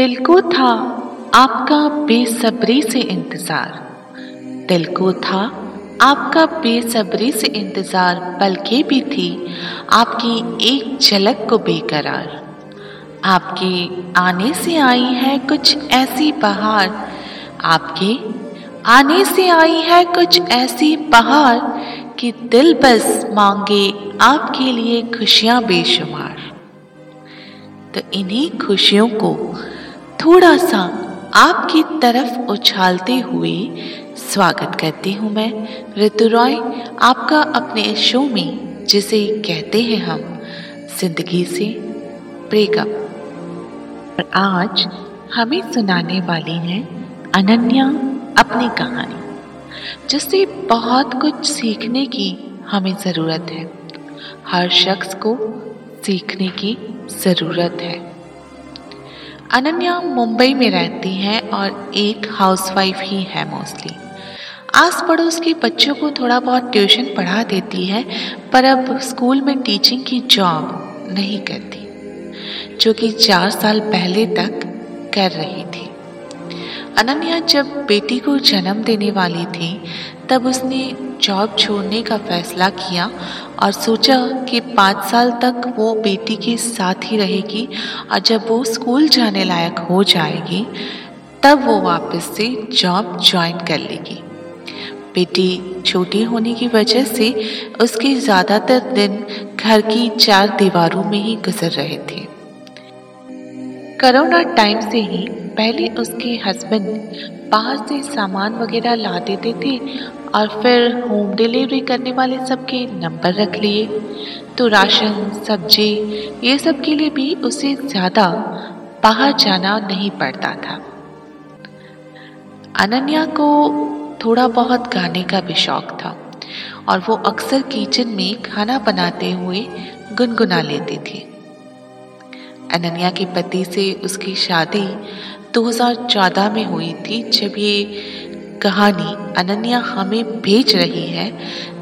दिल को था आपका बेसब्री से इंतज़ार। दिल को था आपका बेसब्री से इंतज़ार, बल्कि भी थी आपकी एक झलक को बेकरार। आपके आने से आई है कुछ ऐसी बहार। आपके आने से आई है कुछ ऐसी बहार कि दिल बस मांगे आपके लिए खुशियाँ बेशुमार। तो इन्हीं खुशियों को थोड़ा सा आपकी तरफ़ उछालते हुए स्वागत करती हूँ मैं। ऋतु रॉय, आपका अपने शो में जिसे कहते हैं हम, ज़िंदगी से ब्रेकअप। आज हमें सुनाने वाली हैं अनन्या अपनी कहानी, जिससे बहुत कुछ सीखने की हमें ज़रूरत है। हर शख्स को सीखने की ज़रूरत है। अनन्या मुंबई में रहती हैं और एक हाउसवाइफ ही है मोस्टली आस पड़ोस के बच्चों को थोड़ा बहुत ट्यूशन पढ़ा देती है, पर अब स्कूल में टीचिंग की जॉब नहीं करती, जो कि चार साल पहले तक कर रही थी। अनन्या जब बेटी को जन्म देने वाली थी, तब उसने जॉब छोड़ने का फैसला किया और सोचा कि पाँच साल तक वो बेटी के साथ ही रहेगी और जब वो स्कूल जाने लायक हो जाएगी, तब वो वापस से जॉब ज्वाइन कर लेगी। बेटी छोटी होने की वजह से उसके ज़्यादातर दिन घर की चार दीवारों में ही गुजर रहे थे। कोरोना टाइम से ही पहले उसके हस्बैंड बाहर से सामान वगैरह ला देते थे और फिर होम डिलीवरी करने वाले सबके नंबर रख लिए। तो राशन, सब्ज़ी, ये सब के लिए भी उसे ज़्यादा बाहर जाना नहीं पड़ता था। अनन्या को थोड़ा बहुत गाने का भी शौक था और वो अक्सर किचन में खाना बनाते हुए गुनगुना लेती थी। अनन्या के पति से उसकी शादी 2014 में हुई थी, जब ये कहानी अनन्या हमें भेज रही है।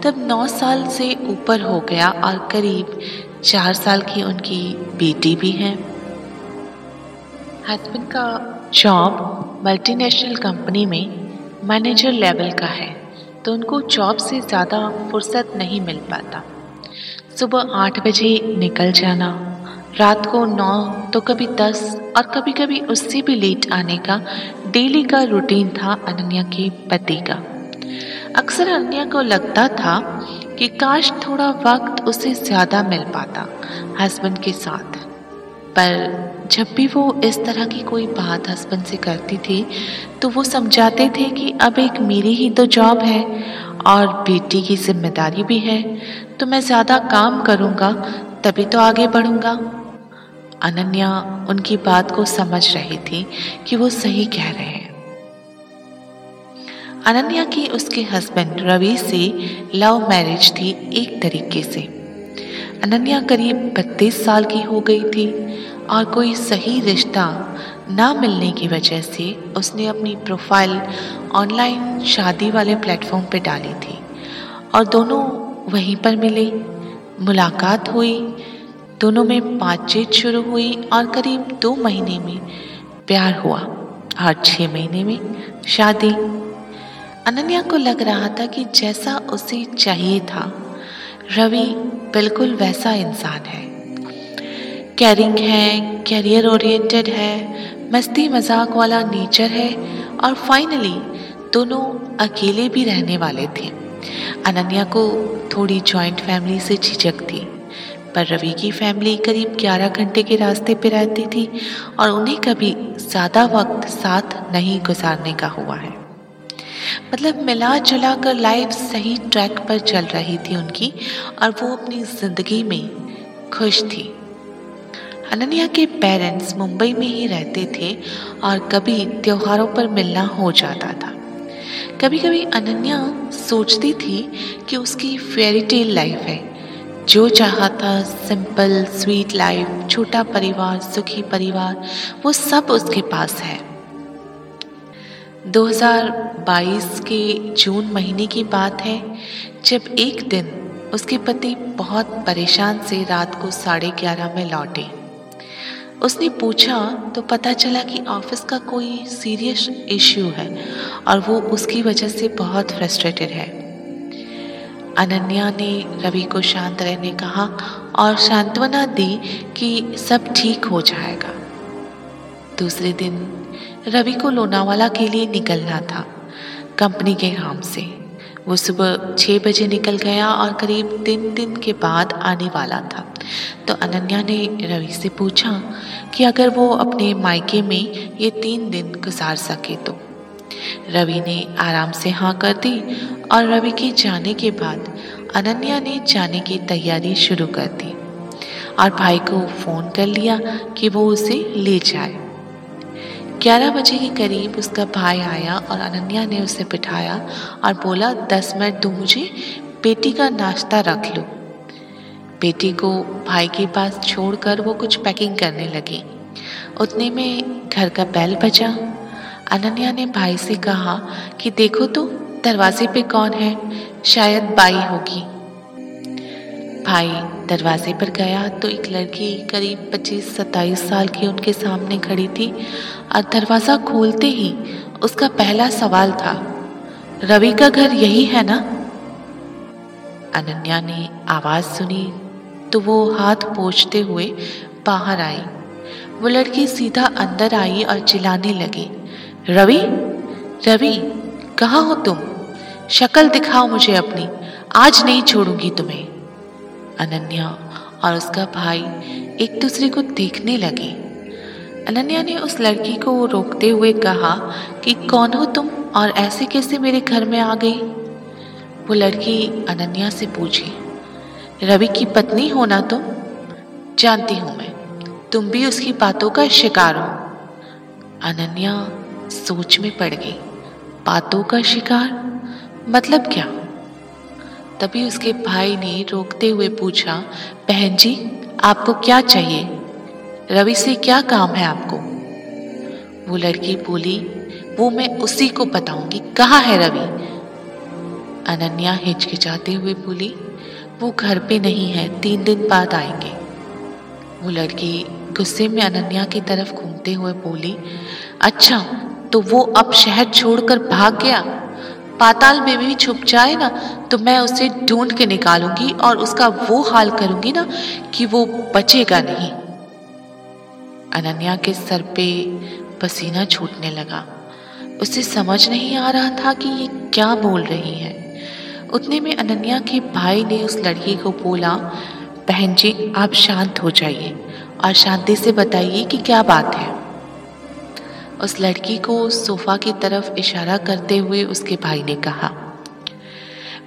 तब नौ साल से ऊपर हो गया और करीब चार साल की उनकी बेटी भी है। हस्बैंड का जॉब मल्टीनेशनल कंपनी में मैनेजर लेवल का है तो उनको जॉब से ज़्यादा फुर्सत नहीं मिल पाता। सुबह आठ बजे निकल जाना, रात को नौ तो कभी दस और कभी कभी उससे भी लेट आने का डेली का रूटीन था अनन्या के पति का। अक्सर अनन्या को लगता था कि काश थोड़ा वक्त उसे ज़्यादा मिल पाता हस्बैंड के साथ। पर जब भी वो इस तरह की कोई बात हस्बैंड से करती थी तो वो समझाते थे कि अब एक मेरी ही तो जॉब है और बेटी की ज़िम्मेदारी भी है तो मैं ज़्यादा काम करूँगा, तभी तो आगे बढ़ूँगा। अनन्या उनकी बात को समझ रही थी कि वो सही कह रहे हैं। अनन्या की उसके हस्बैंड रवि से लव मैरिज थी एक तरीके से। अनन्या करीब बत्तीस साल की हो गई थी और कोई सही रिश्ता ना मिलने की वजह से उसने अपनी प्रोफ़ाइल ऑनलाइन शादी वाले प्लेटफॉर्म पे डाली थी और दोनों वहीं पर मिले। मुलाकात हुई दोनों में बातचीत शुरू हुई और करीब दो महीने में प्यार हुआ और छः महीने में शादी। अनन्या को लग रहा था कि जैसा उसे चाहिए था, रवि बिल्कुल वैसा इंसान है। कैरिंग है कैरियर ओरिएंटेड है, मस्ती मज़ाक वाला नेचर है और फाइनली दोनों अकेले भी रहने वाले थे। अनन्या को थोड़ी जॉइंट फैमिली से झिझक थी। पर रवि की फैमिली करीब 11 घंटे के रास्ते पर रहती थी और उन्हें कभी ज़्यादा वक्त साथ नहीं गुजारने का हुआ है। मतलब मिला जुला कर लाइफ सही ट्रैक पर चल रही थी उनकी और वो अपनी ज़िंदगी में खुश थी। अनन्या के पेरेंट्स मुंबई में ही रहते थे और कभी त्योहारों पर मिलना हो जाता था। कभी कभी अनन्या सोचती थी कि उसकी फेरी टेल लाइफ है। जो चाहा था सिंपल स्वीट लाइफ छोटा परिवार, सुखी परिवार, वो सब उसके पास है। 2022 के जून महीने की बात है, जब एक दिन उसके पति बहुत परेशान से रात को साढ़े ग्यारह में लौटे। उसने पूछा तो पता चला कि ऑफ़िस का कोई सीरियस इश्यू है और वो उसकी वजह से बहुत फ्रस्ट्रेटेड है। अनन्या ने रवि को शांत रहने कहा और सांत्वना दी कि सब ठीक हो जाएगा। दूसरे दिन रवि को लोनावाला के लिए निकलना था कंपनी के काम से। वो सुबह छः बजे निकल गया और करीब तीन दिन के बाद आने वाला था। तो अनन्या ने रवि से पूछा कि अगर वो अपने मायके में ये तीन दिन गुजार सके तो? रवि ने आराम से हाँ कर दी और रवि के जाने के बाद अनन्या ने जाने की तैयारी शुरू कर दी और भाई को फ़ोन कर लिया कि वो उसे ले जाए। ग्यारह बजे के करीब उसका भाई आया और अनन्या ने उसे बिठाया और बोला, दस मिनट दो मुझे बेटी का नाश्ता रख लो। बेटी को भाई के पास छोड़कर वो कुछ पैकिंग करने लगी। उतने में घर का बैल बजा। अनन्या ने भाई से कहा कि देखो तो दरवाजे पे कौन है? शायद बाई होगी। भाई दरवाजे पर गया तो एक लड़की करीब पच्चीस सत्ताईस साल की उनके सामने खड़ी थी और दरवाज़ा खोलते ही उसका पहला सवाल था, रवि का घर यही है ना? अनन्या ने आवाज़ सुनी तो वो हाथ पोछते हुए बाहर आई। वो लड़की सीधा अंदर आई और चिल्लाने लगी। रवि रवि, कहाँ हो तुम? शक्ल दिखाओ मुझे अपनी। आज नहीं छोड़ूँगी तुम्हें। अनन्या और उसका भाई एक दूसरे को देखने लगे। अनन्या ने उस लड़की को रोकते हुए कहा कि कौन हो तुम और ऐसे कैसे मेरे घर में आ गई? वो लड़की अनन्या से पूछी, रवि की पत्नी हो ना तुम? जानती हूँ मैं। तुम भी उसकी बातों का शिकार हो। अनन्या सोच में पड़ गई। बातों का शिकार? मतलब क्या? तभी उसके भाई ने रोकते हुए पूछा, बहन जी, आपको क्या चाहिए? रवि से क्या काम है आपको? वो लड़की बोली, वो मैं उसी को बताऊँगी। कहा है रवि? अनन्या हिचकिचाते हुए बोली, वो घर पे नहीं है, तीन दिन बाद आएँगे. वो लड़की गुस्से में अनन्या की तरफ़ घूमते हुए बोली अच्छा तो वो अब शहर छोड़कर भाग गया। पाताल में भी छुप जाए ना तो मैं उसे ढूंढ के निकालूँगी और उसका वो हाल करूँगी ना कि वो बचेगा नहीं। अनन्या के सर पे पसीना छूटने लगा। उसे समझ नहीं आ रहा था कि ये क्या बोल रही है। उतने में अनन्या के भाई ने उस लड़की को बोला, बहन जी, आप शांत हो जाइए और शांति से बताइए कि क्या बात है। उस लड़की को सोफा की तरफ़ इशारा करते हुए उसके भाई ने कहा।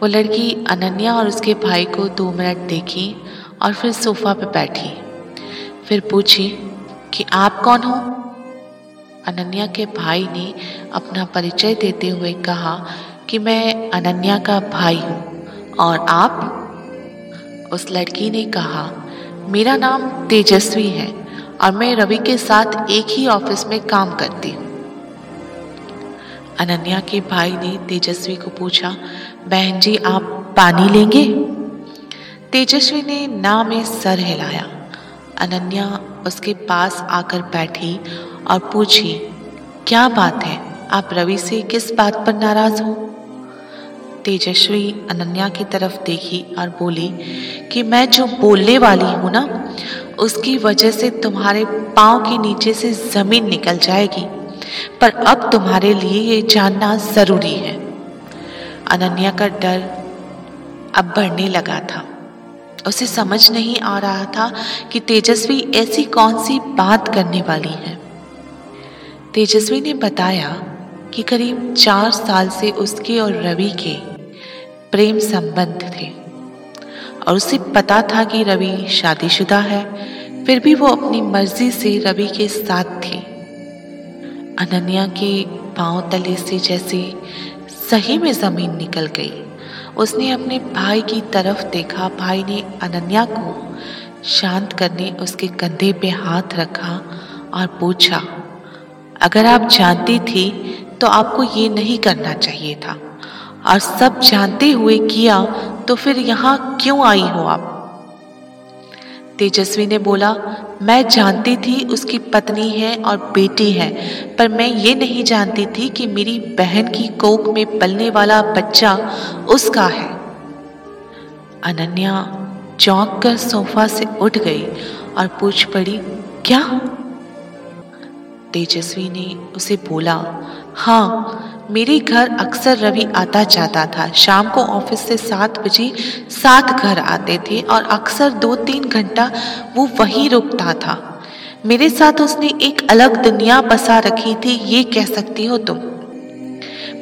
वो लड़की अनन्या और उसके भाई को दो मिनट देखी और फिर सोफा पर बैठी। फिर पूछी कि आप कौन हो? अनन्या के भाई ने अपना परिचय देते हुए कहा कि मैं अनन्या का भाई हूँ। और आप? उस लड़की ने कहा, मेरा नाम तेजस्वी है। और मैं रवि के साथ एक ही ऑफ़िस में काम करती हूँ। अनन्या के भाई ने तेजस्वी को पूछा, बहन जी, आप पानी लेंगे? तेजस्वी ने ना में सर हिलाया। अनन्या उसके पास आकर बैठी और पूछी, क्या बात है? आप रवि से किस बात पर नाराज़ हो? तेजस्वी अनन्या की तरफ़ देखी और बोली कि मैं जो बोलने वाली हूँ ना, उसकी वजह से तुम्हारे पाँव के नीचे से ज़मीन निकल जाएगी। पर अब तुम्हारे लिए ये जानना ज़रूरी है। अनन्या का डर अब बढ़ने लगा था। उसे समझ नहीं आ रहा था कि तेजस्वी ऐसी कौन सी बात करने वाली है। तेजस्वी ने बताया कि करीब चार साल से उसके और रवि के प्रेम संबंध थे। और उसे पता था कि रवि शादीशुदा है, फिर भी वो अपनी मर्ज़ी से रवि के साथ थी। अनन्या के पाँव तले से जैसे सही में ज़मीन निकल गई। उसने अपने भाई की तरफ़ देखा। भाई ने अनन्या को शांत करने उसके कंधे पे हाथ रखा और पूछा, अगर आप जानती थी तो आपको ये नहीं करना चाहिए था। और सब जानते हुए किया तो फिर यहाँ क्यों आई हो आप? तेजस्वी ने बोला, मैं जानती थी उसकी पत्नी है और बेटी है, पर मैं ये नहीं जानती थी कि मेरी बहन की कोख में पलने वाला बच्चा उसका है. अनन्या चौंक कर सोफा से उठ गई और पूछ पड़ी, क्या? तेजस्वी ने उसे बोला हाँ मेरे घर अक्सर रवि आता जाता था। शाम को ऑफ़िस से सात बजे सात घर आते थे और अक्सर दो तीन घंटा वो वहीं रुकता था। मेरे साथ उसने एक अलग दुनिया बसा रखी थी, ये कह सकती हो तुम।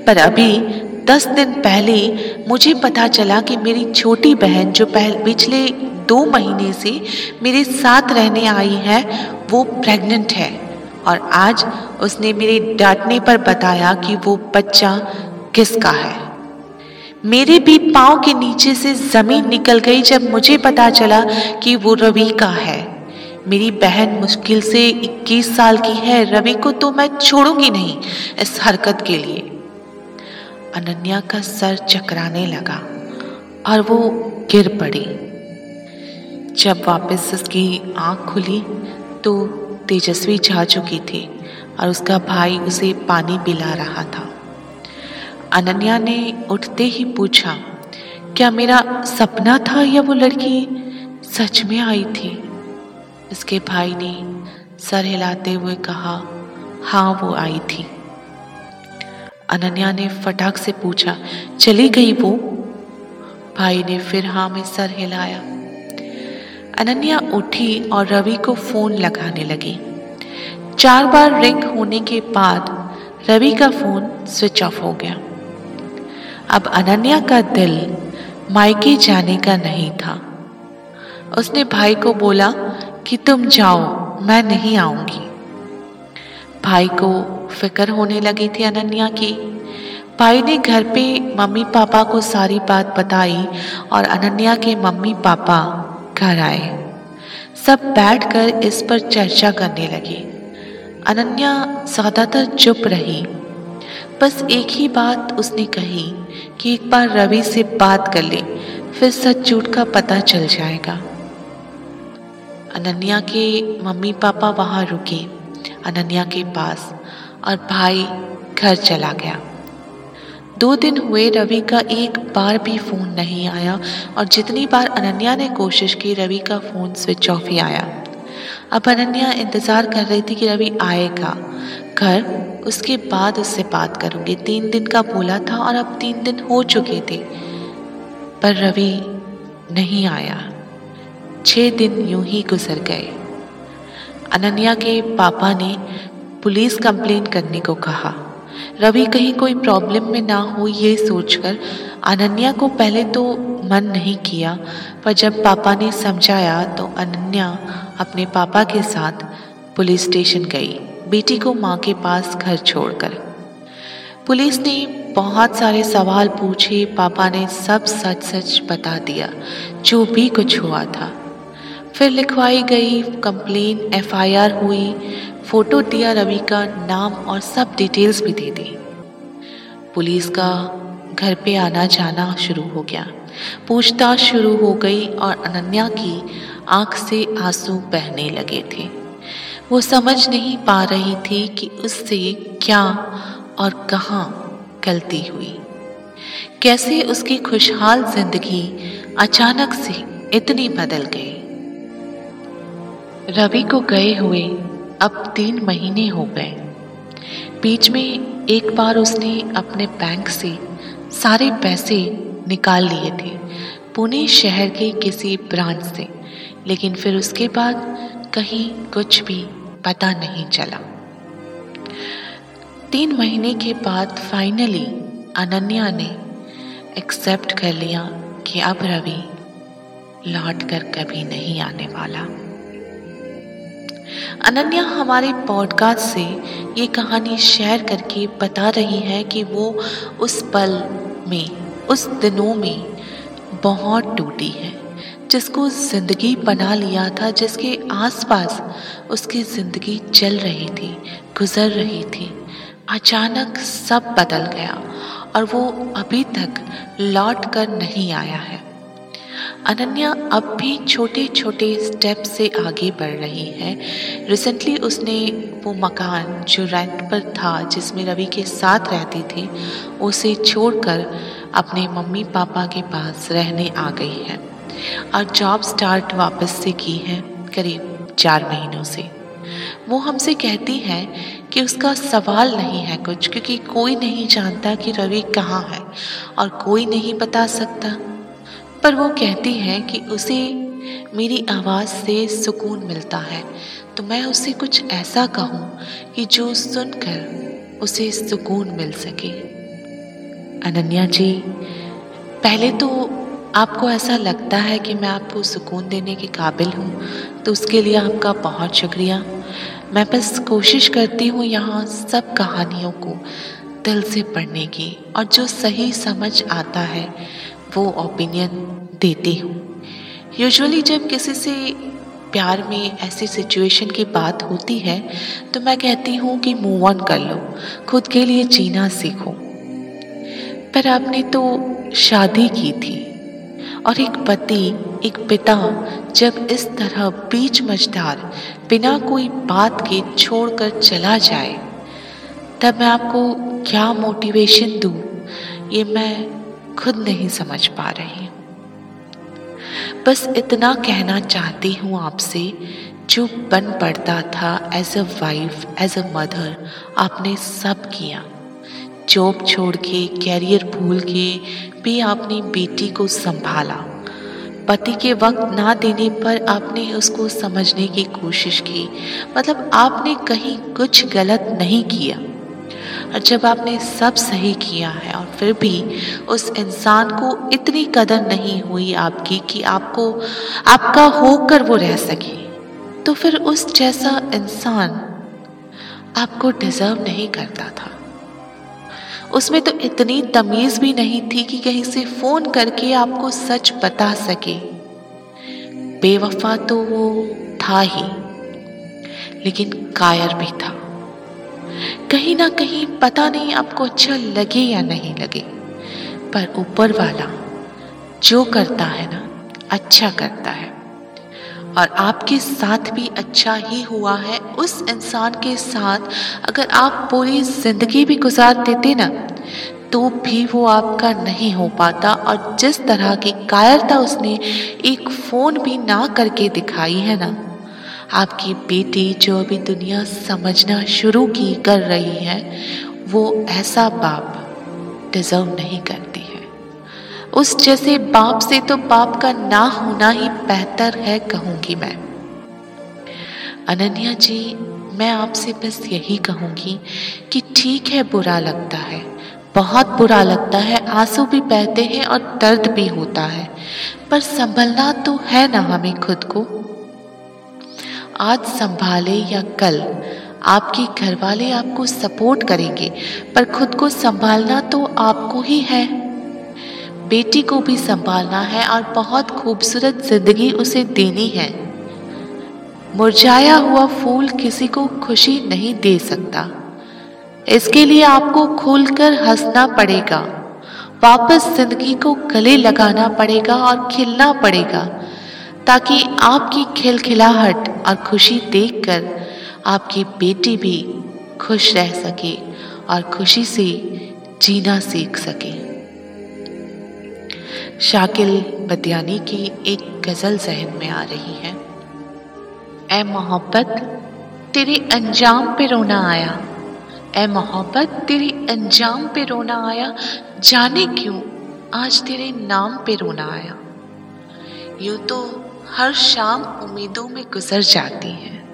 पर अभी दस दिन पहले मुझे पता चला कि मेरी छोटी बहन जो पहले, पिछले दो महीने से मेरे साथ रहने आई है, वो प्रेग्नेंट है। और आज उसने मेरे डांटने पर बताया कि वो बच्चा किसका है। मेरे भी पाँव के नीचे से ज़मीन निकल गई जब मुझे पता चला कि वो रवि का है। मेरी बहन मुश्किल से 21 साल की है, रवि को तो मैं छोड़ूँगी नहीं इस हरकत के लिए। अनन्या का सर चकराने लगा और वो गिर पड़ी। जब वापस उसकी आँख खुली तो तेजस्वी जा चुकी थी और उसका भाई उसे पानी पिला रहा था। अनन्या ने उठते ही पूछा, क्या मेरा सपना था या वो लड़की सच में आई थी? उसके भाई ने सर हिलाते हुए कहा हाँ वो आई थी। अनन्या ने फटाक से पूछा, चली गई वो? भाई ने फिर हाँ में सर हिलाया। अनन्या उठी और रवि को फ़ोन लगाने लगी। चार बार रिंग होने के बाद रवि का फ़ोन स्विच ऑफ़ हो गया। अब अनन्या का दिल मायके जाने का नहीं था। उसने भाई को बोला कि तुम जाओ, मैं नहीं आऊँगी। भाई को फ़िक्र होने लगी थी अनन्या की। भाई ने घर पे मम्मी पापा को सारी बात बताई और अनन्या के मम्मी पापा घर आए। सब बैठकर इस पर चर्चा करने लगे। अनन्या ज़्यादातर चुप रही। बस एक ही बात उसने कही कि एक बार रवि से बात कर ले, फिर सच झूठ का पता चल जाएगा। अनन्या के मम्मी पापा वहाँ रुके, अनन्या के पास, और भाई घर चला गया। दो दिन हुए रवि का एक बार भी फ़ोन नहीं आया और जितनी बार अनन्या ने कोशिश की, रवि का फ़ोन स्विच ऑफ़ ही आया। अब अनन्या इंतज़ार कर रही थी कि रवि आएगा। घर उसके बाद उससे बात करूँगी। तीन दिन का बोला था और अब तीन दिन हो चुके थे, पर रवि नहीं आया। छह दिन यूँ ही गुजर गए। अनन्या के पापा ने पुलिस कंप्लेन करने को कहा। रवि, कहीं कोई प्रॉब्लम में ना हो ये सोचकर, अनन्या को पहले तो मन नहीं किया, पर जब पापा ने समझाया तो अनन्या अपने पापा के साथ पुलिस स्टेशन गई, बेटी को माँ के पास घर छोड़कर। पुलिस ने बहुत सारे सवाल पूछे, पापा ने सब सच सच बता दिया, जो भी कुछ हुआ था। फिर लिखवाई गई कंप्लेन एफआईआर हुई फ़ोटो दिया रवि का नाम और सब डिटेल्स भी दे दी। पुलिस का घर पे आना जाना शुरू हो गया। पूछताछ शुरू हो गई और अनन्या की आँख से आँसू बहने लगे थे। वो समझ नहीं पा रही थी कि उससे क्या और कहाँ गलती हुई। कैसे उसकी खुशहाल ज़िंदगी अचानक से इतनी बदल गई। रवि को गए हुए अब तीन महीने हो गए। बीच में एक बार उसने अपने बैंक से सारे पैसे निकाल लिए थे, पुणे शहर के किसी ब्रांच से, लेकिन फिर उसके बाद कहीं कुछ भी पता नहीं चला। तीन महीने के बाद फाइनली अनन्या ने एक्सेप्ट कर लिया कि अब रवि लौट कर कभी नहीं आने वाला। अनन्या हमारे पॉडकास्ट से ये कहानी शेयर करके बता रही है कि वो उस पल में, उस दिनों में बहुत टूटी है, जिसको ज़िंदगी बना लिया था, जिसके आसपास उसकी ज़िंदगी चल रही थी, गुजर रही थी। अचानक सब बदल गया और वो अभी तक लौट कर नहीं आया है। अनन्या अब भी छोटे छोटे स्टेप से आगे बढ़ रही है। रिसेंटली उसने वो मकान जो रेंट पर था, जिसमें रवि के साथ रहती थी, उसे छोड़कर अपने मम्मी पापा के पास रहने आ गई है। और जॉब स्टार्ट वापस से की है, करीब चार महीनों से। वो हमसे कहती है कि उसका सवाल नहीं है कुछ, क्योंकि कोई नहीं जानता कि रवि कहाँ है, और कोई नहीं बता सकता। पर वो कहती है कि उसे मेरी आवाज़ से सुकून मिलता है। तो मैं उसे कुछ ऐसा कहूँ कि जो सुनकर उसे सुकून मिल सके। अनन्या जी, पहले तो आपको ऐसा लगता है कि मैं आपको सुकून देने के काबिल हूँ तो उसके लिए आपका बहुत शुक्रिया। मैं बस कोशिश करती हूँ यहाँ सब कहानियों को दिल से पढ़ने की, और जो सही समझ आता है वो ओपिनियन देती हूँ। यूजुअली जब किसी से प्यार में ऐसी सिचुएशन की बात होती है तो मैं कहती हूँ कि मूव ऑन कर लो, खुद के लिए जीना सीखो। पर आपने तो शादी की थी, और एक पति, एक पिता जब इस तरह बीच मझदार बिना कोई बात के छोड़कर चला जाए, तब मैं आपको क्या मोटिवेशन दूँ? ये मैं खुद नहीं समझ पा रही हूँ। बस इतना कहना चाहती हूँ आपसे जो बन पड़ता था as a wife as a mother आपने सब किया। जॉब छोड़ के कैरियर भूल के भी आपने बेटी को संभाला। पति के वक्त ना देने पर आपने उसको समझने की कोशिश की। मतलब आपने कहीं कुछ गलत नहीं किया। और जब आपने सब सही किया है और फिर भी उस इंसान को इतनी कदर नहीं हुई आपकी कि आपको, आपका होकर वो रह सके तो फिर उस जैसा इंसान आपको डिजर्व नहीं करता था। उसमें तो इतनी तमीज भी नहीं थी कि कहीं से फ़ोन करके आपको सच बता सके। बेवफा तो वो था ही, लेकिन कायर भी था। कहीं ना कहीं पता नहीं आपको अच्छा लगे या नहीं लगे, पर ऊपर वाला जो करता है ना अच्छा करता है। और आपके साथ भी अच्छा ही हुआ है, उस इंसान के साथ अगर आप पूरी ज़िंदगी भी गुजार देते ना तो भी वो आपका नहीं हो पाता। और जिस तरह की कायरता उसने एक फ़ोन भी ना करके दिखाई है ना आपकी बेटी जो अभी दुनिया समझना शुरू की कर रही है, वो ऐसा बाप डिजर्व नहीं करती है। उस जैसे बाप से तो बाप का ना होना ही बेहतर है, कहूँगी मैं। अनन्या जी, मैं आपसे बस यही कहूँगी कि ठीक है, बुरा लगता है। बहुत बुरा लगता है, आँसू भी बहते हैं और दर्द भी होता है। पर संभलना तो है ना हमें खुद को। आज संभाले या कल, आपके घर वाले आपको सपोर्ट करेंगे, पर खुद को संभालना तो आपको ही है। बेटी को भी संभालना है और बहुत खूबसूरत ज़िंदगी उसे देनी है। मुरझाया हुआ फूल किसी को खुशी नहीं दे सकता। इसके लिए आपको खुलकर हंसना पड़ेगा। वापस ज़िंदगी को गले लगाना पड़ेगा और खिलना पड़ेगा। ताकि आपकी खिलखिलाहट और खुशी देखकर आपकी बेटी भी खुश रह सके और खुशी से जीना सीख सके। शाकिल बदियानी की एक गज़ल जहन में आ रही है। ए मोहब्बत, तेरे अंजाम पे रोना आया। ए मोहब्बत, तेरे अंजाम पे रोना आया। जाने क्यों आज तेरे नाम पे रोना आया। यूँ तो हर शाम उम्मीदों में गुजर जाती है।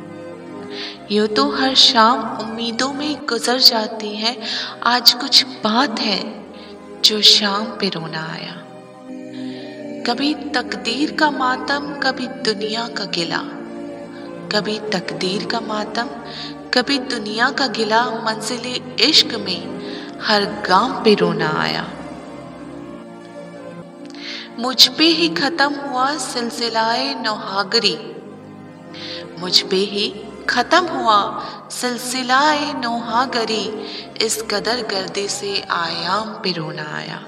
यूँ तो हर शाम उम्मीदों में गुजर जाती है। आज कुछ बात है जो शाम पे रोना आया। कभी तकदीर का मातम, कभी दुनिया का गिला। कभी तकदीर का मातम, कभी दुनिया का गिला। मंजिल इश्क में हर गाँव पे रोना आया। मुझ पे ही खत्म हुआ सिलसिलाए नौहागरी। मुझ पे ही खत्म हुआ सिलसिलाए नौहागरी। इस कदर गर्दे से आयाम पे रोना आया।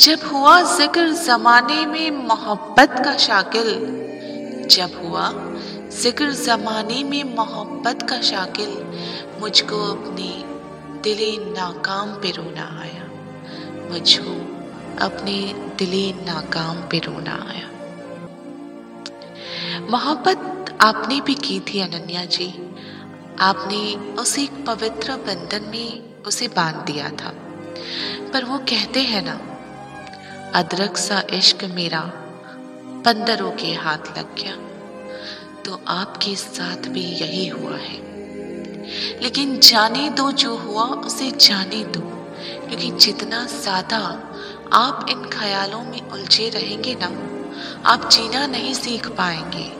जब हुआ ज़िक्र जमाने में मोहब्बत का शाकिल। जब हुआ ज़िक्र जमाने में मोहब्बत का शाकिल, मुझको अपने दिले नाकाम पे रोना आया। मुझको अपने दिले नाकाम पे रोना आया। मोहब्बत आपने भी की थी अनन्या जी। आपने उसे एक पवित्र बंधन में उसे बाँध दिया था। पर वो कहते हैं ना, अदरक सा इश्क मेरा बंदरों के हाथ लग गया। तो आपके साथ भी यही हुआ है। लेकिन जाने दो जो हुआ, उसे जाने दो। क्योंकि जितना ज़्यादा आप इन ख्यालों में उलझे रहेंगे ना। आप जीना नहीं सीख पाएँगे।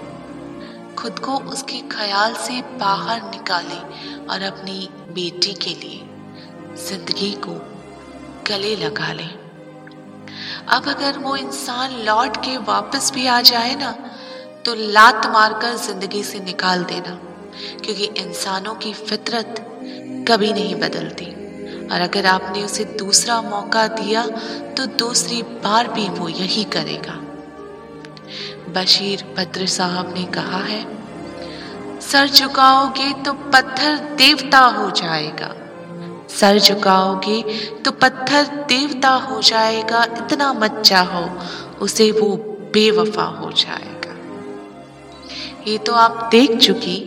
खुद को उसके ख्याल से बाहर निकाले और अपनी बेटी के लिए ज़िंदगी को गले लगा ले। अब अगर वो इंसान लौट के वापस भी आ जाए ना तो लात मारकर ज़िंदगी से निकाल देना, क्योंकि इंसानों की फितरत कभी नहीं बदलती। और अगर आपने उसे दूसरा मौका दिया तो दूसरी बार भी वो यही करेगा। बशीर बद्र साहब ने कहा है, सर झुकाओगे तो पत्थर देवता हो जाएगा। सर झुकाओगे तो पत्थर देवता हो जाएगा, इतना मत चाहो, उसे वो बेवफा हो जाएगा। ये तो आप देख चुकी,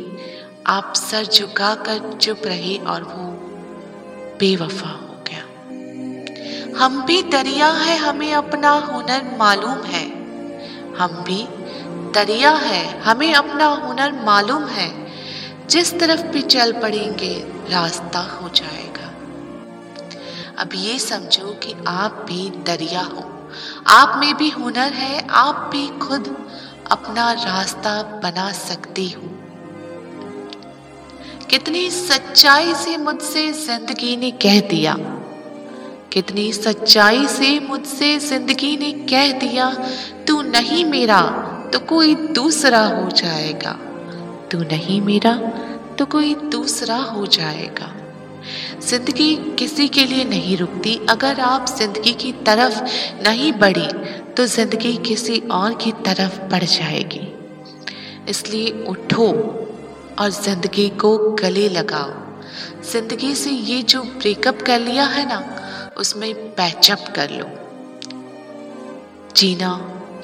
आप सर झुकाकर चुप रहे और वो बेवफा हो गया। हम भी दरिया है, हमें अपना हुनर मालूम है। हम भी दरिया है, हमें अपना हुनर मालूम है। जिस तरफ़ भी चल पड़ेंगे, रास्ता हो जाएगा। अब ये समझो कि आप भी दरिया हो। आप में भी हुनर है, आप भी खुद अपना रास्ता बना सकती हो। कितनी सच्चाई से मुझसे ज़िंदगी ने कह दिया। कितनी सच्चाई से मुझसे ज़िंदगी ने कह दिया, तू नहीं मेरा तो कोई दूसरा हो जाएगा। तू नहीं मेरा तो कोई दूसरा हो जाएगा। ज़िंदगी किसी के लिए नहीं रुकती। अगर आप ज़िंदगी की तरफ़ नहीं बढ़ी तो ज़िंदगी किसी और की तरफ़ बढ़ जाएगी। इसलिए उठो और ज़िंदगी को गले लगाओ। ज़िंदगी से ये जो ब्रेकअप कर लिया है ना, उसमें पैचअप कर लो। जीना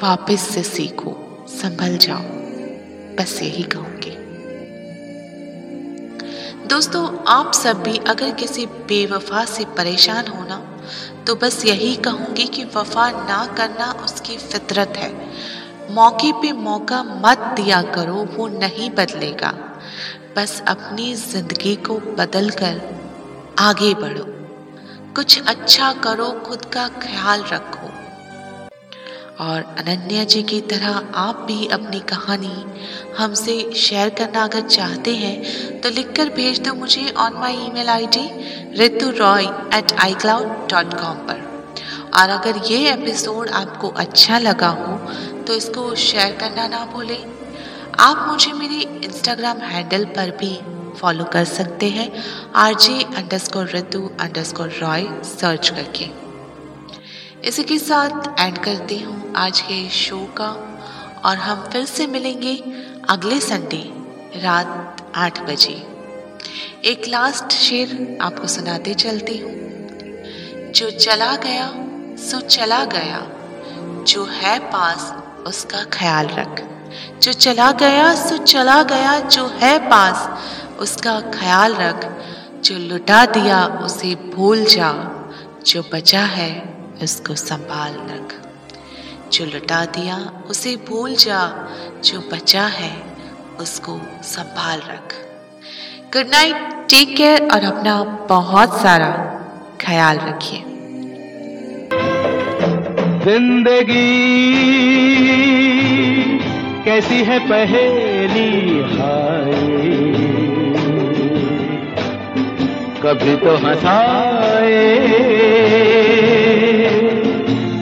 वापस से सीखो, संभल जाओ। बस यही कहूँगी। दोस्तों, आप सब भी अगर किसी बेवफा से परेशान हो ना तो बस यही कहूँगी कि वफा ना करना उसकी फितरत है। मौके पे मौका मत दिया करो, वो नहीं बदलेगा। बस अपनी ज़िंदगी को बदल कर आगे बढ़ो। कुछ अच्छा करो, खुद का ख्याल रखो। और अनन्या जी की तरह आप भी अपनी कहानी हमसे शेयर करना अगर चाहते हैं तो लिखकर भेज दो मुझे on my email ID Ritu Roy at iCloud dot com पर। और अगर ये एपिसोड आपको अच्छा लगा हो तो इसको शेयर करना ना भूलें। आप मुझे मेरे इंस्टाग्राम हैंडल पर भी फॉलो कर सकते हैं। R J underscore Ritu underscore Roy search करके। इसी के साथ एंड करती हूँ आज के शो का और हम फिर से मिलेंगे अगले संडे रात आठ बजे। एक लास्ट शेर आपको सुनाते चलती हूँ। जो चला गया, सो चला गया। जो है पास, उसका ख्याल रख। जो चला गया, सो चला गया जो है पास। उसका ख्याल रख, जो लुटा दिया उसे भूल जा। जो बचा है, उसको संभाल रख। जो लुटा दिया उसे भूल जा। जो बचा है, उसको संभाल रख। गुड नाइट टेक केयर और अपना बहुत सारा ख्याल रखिए। ज़िंदगी कैसी है पहेली? हाय। कभी तो हंसाए,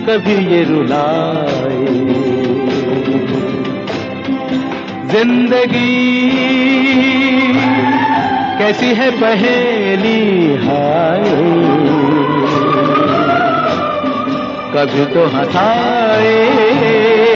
कभी ये रुलाए। ज़िंदगी कैसी है पहेली? हाय। कभी तो हंसाए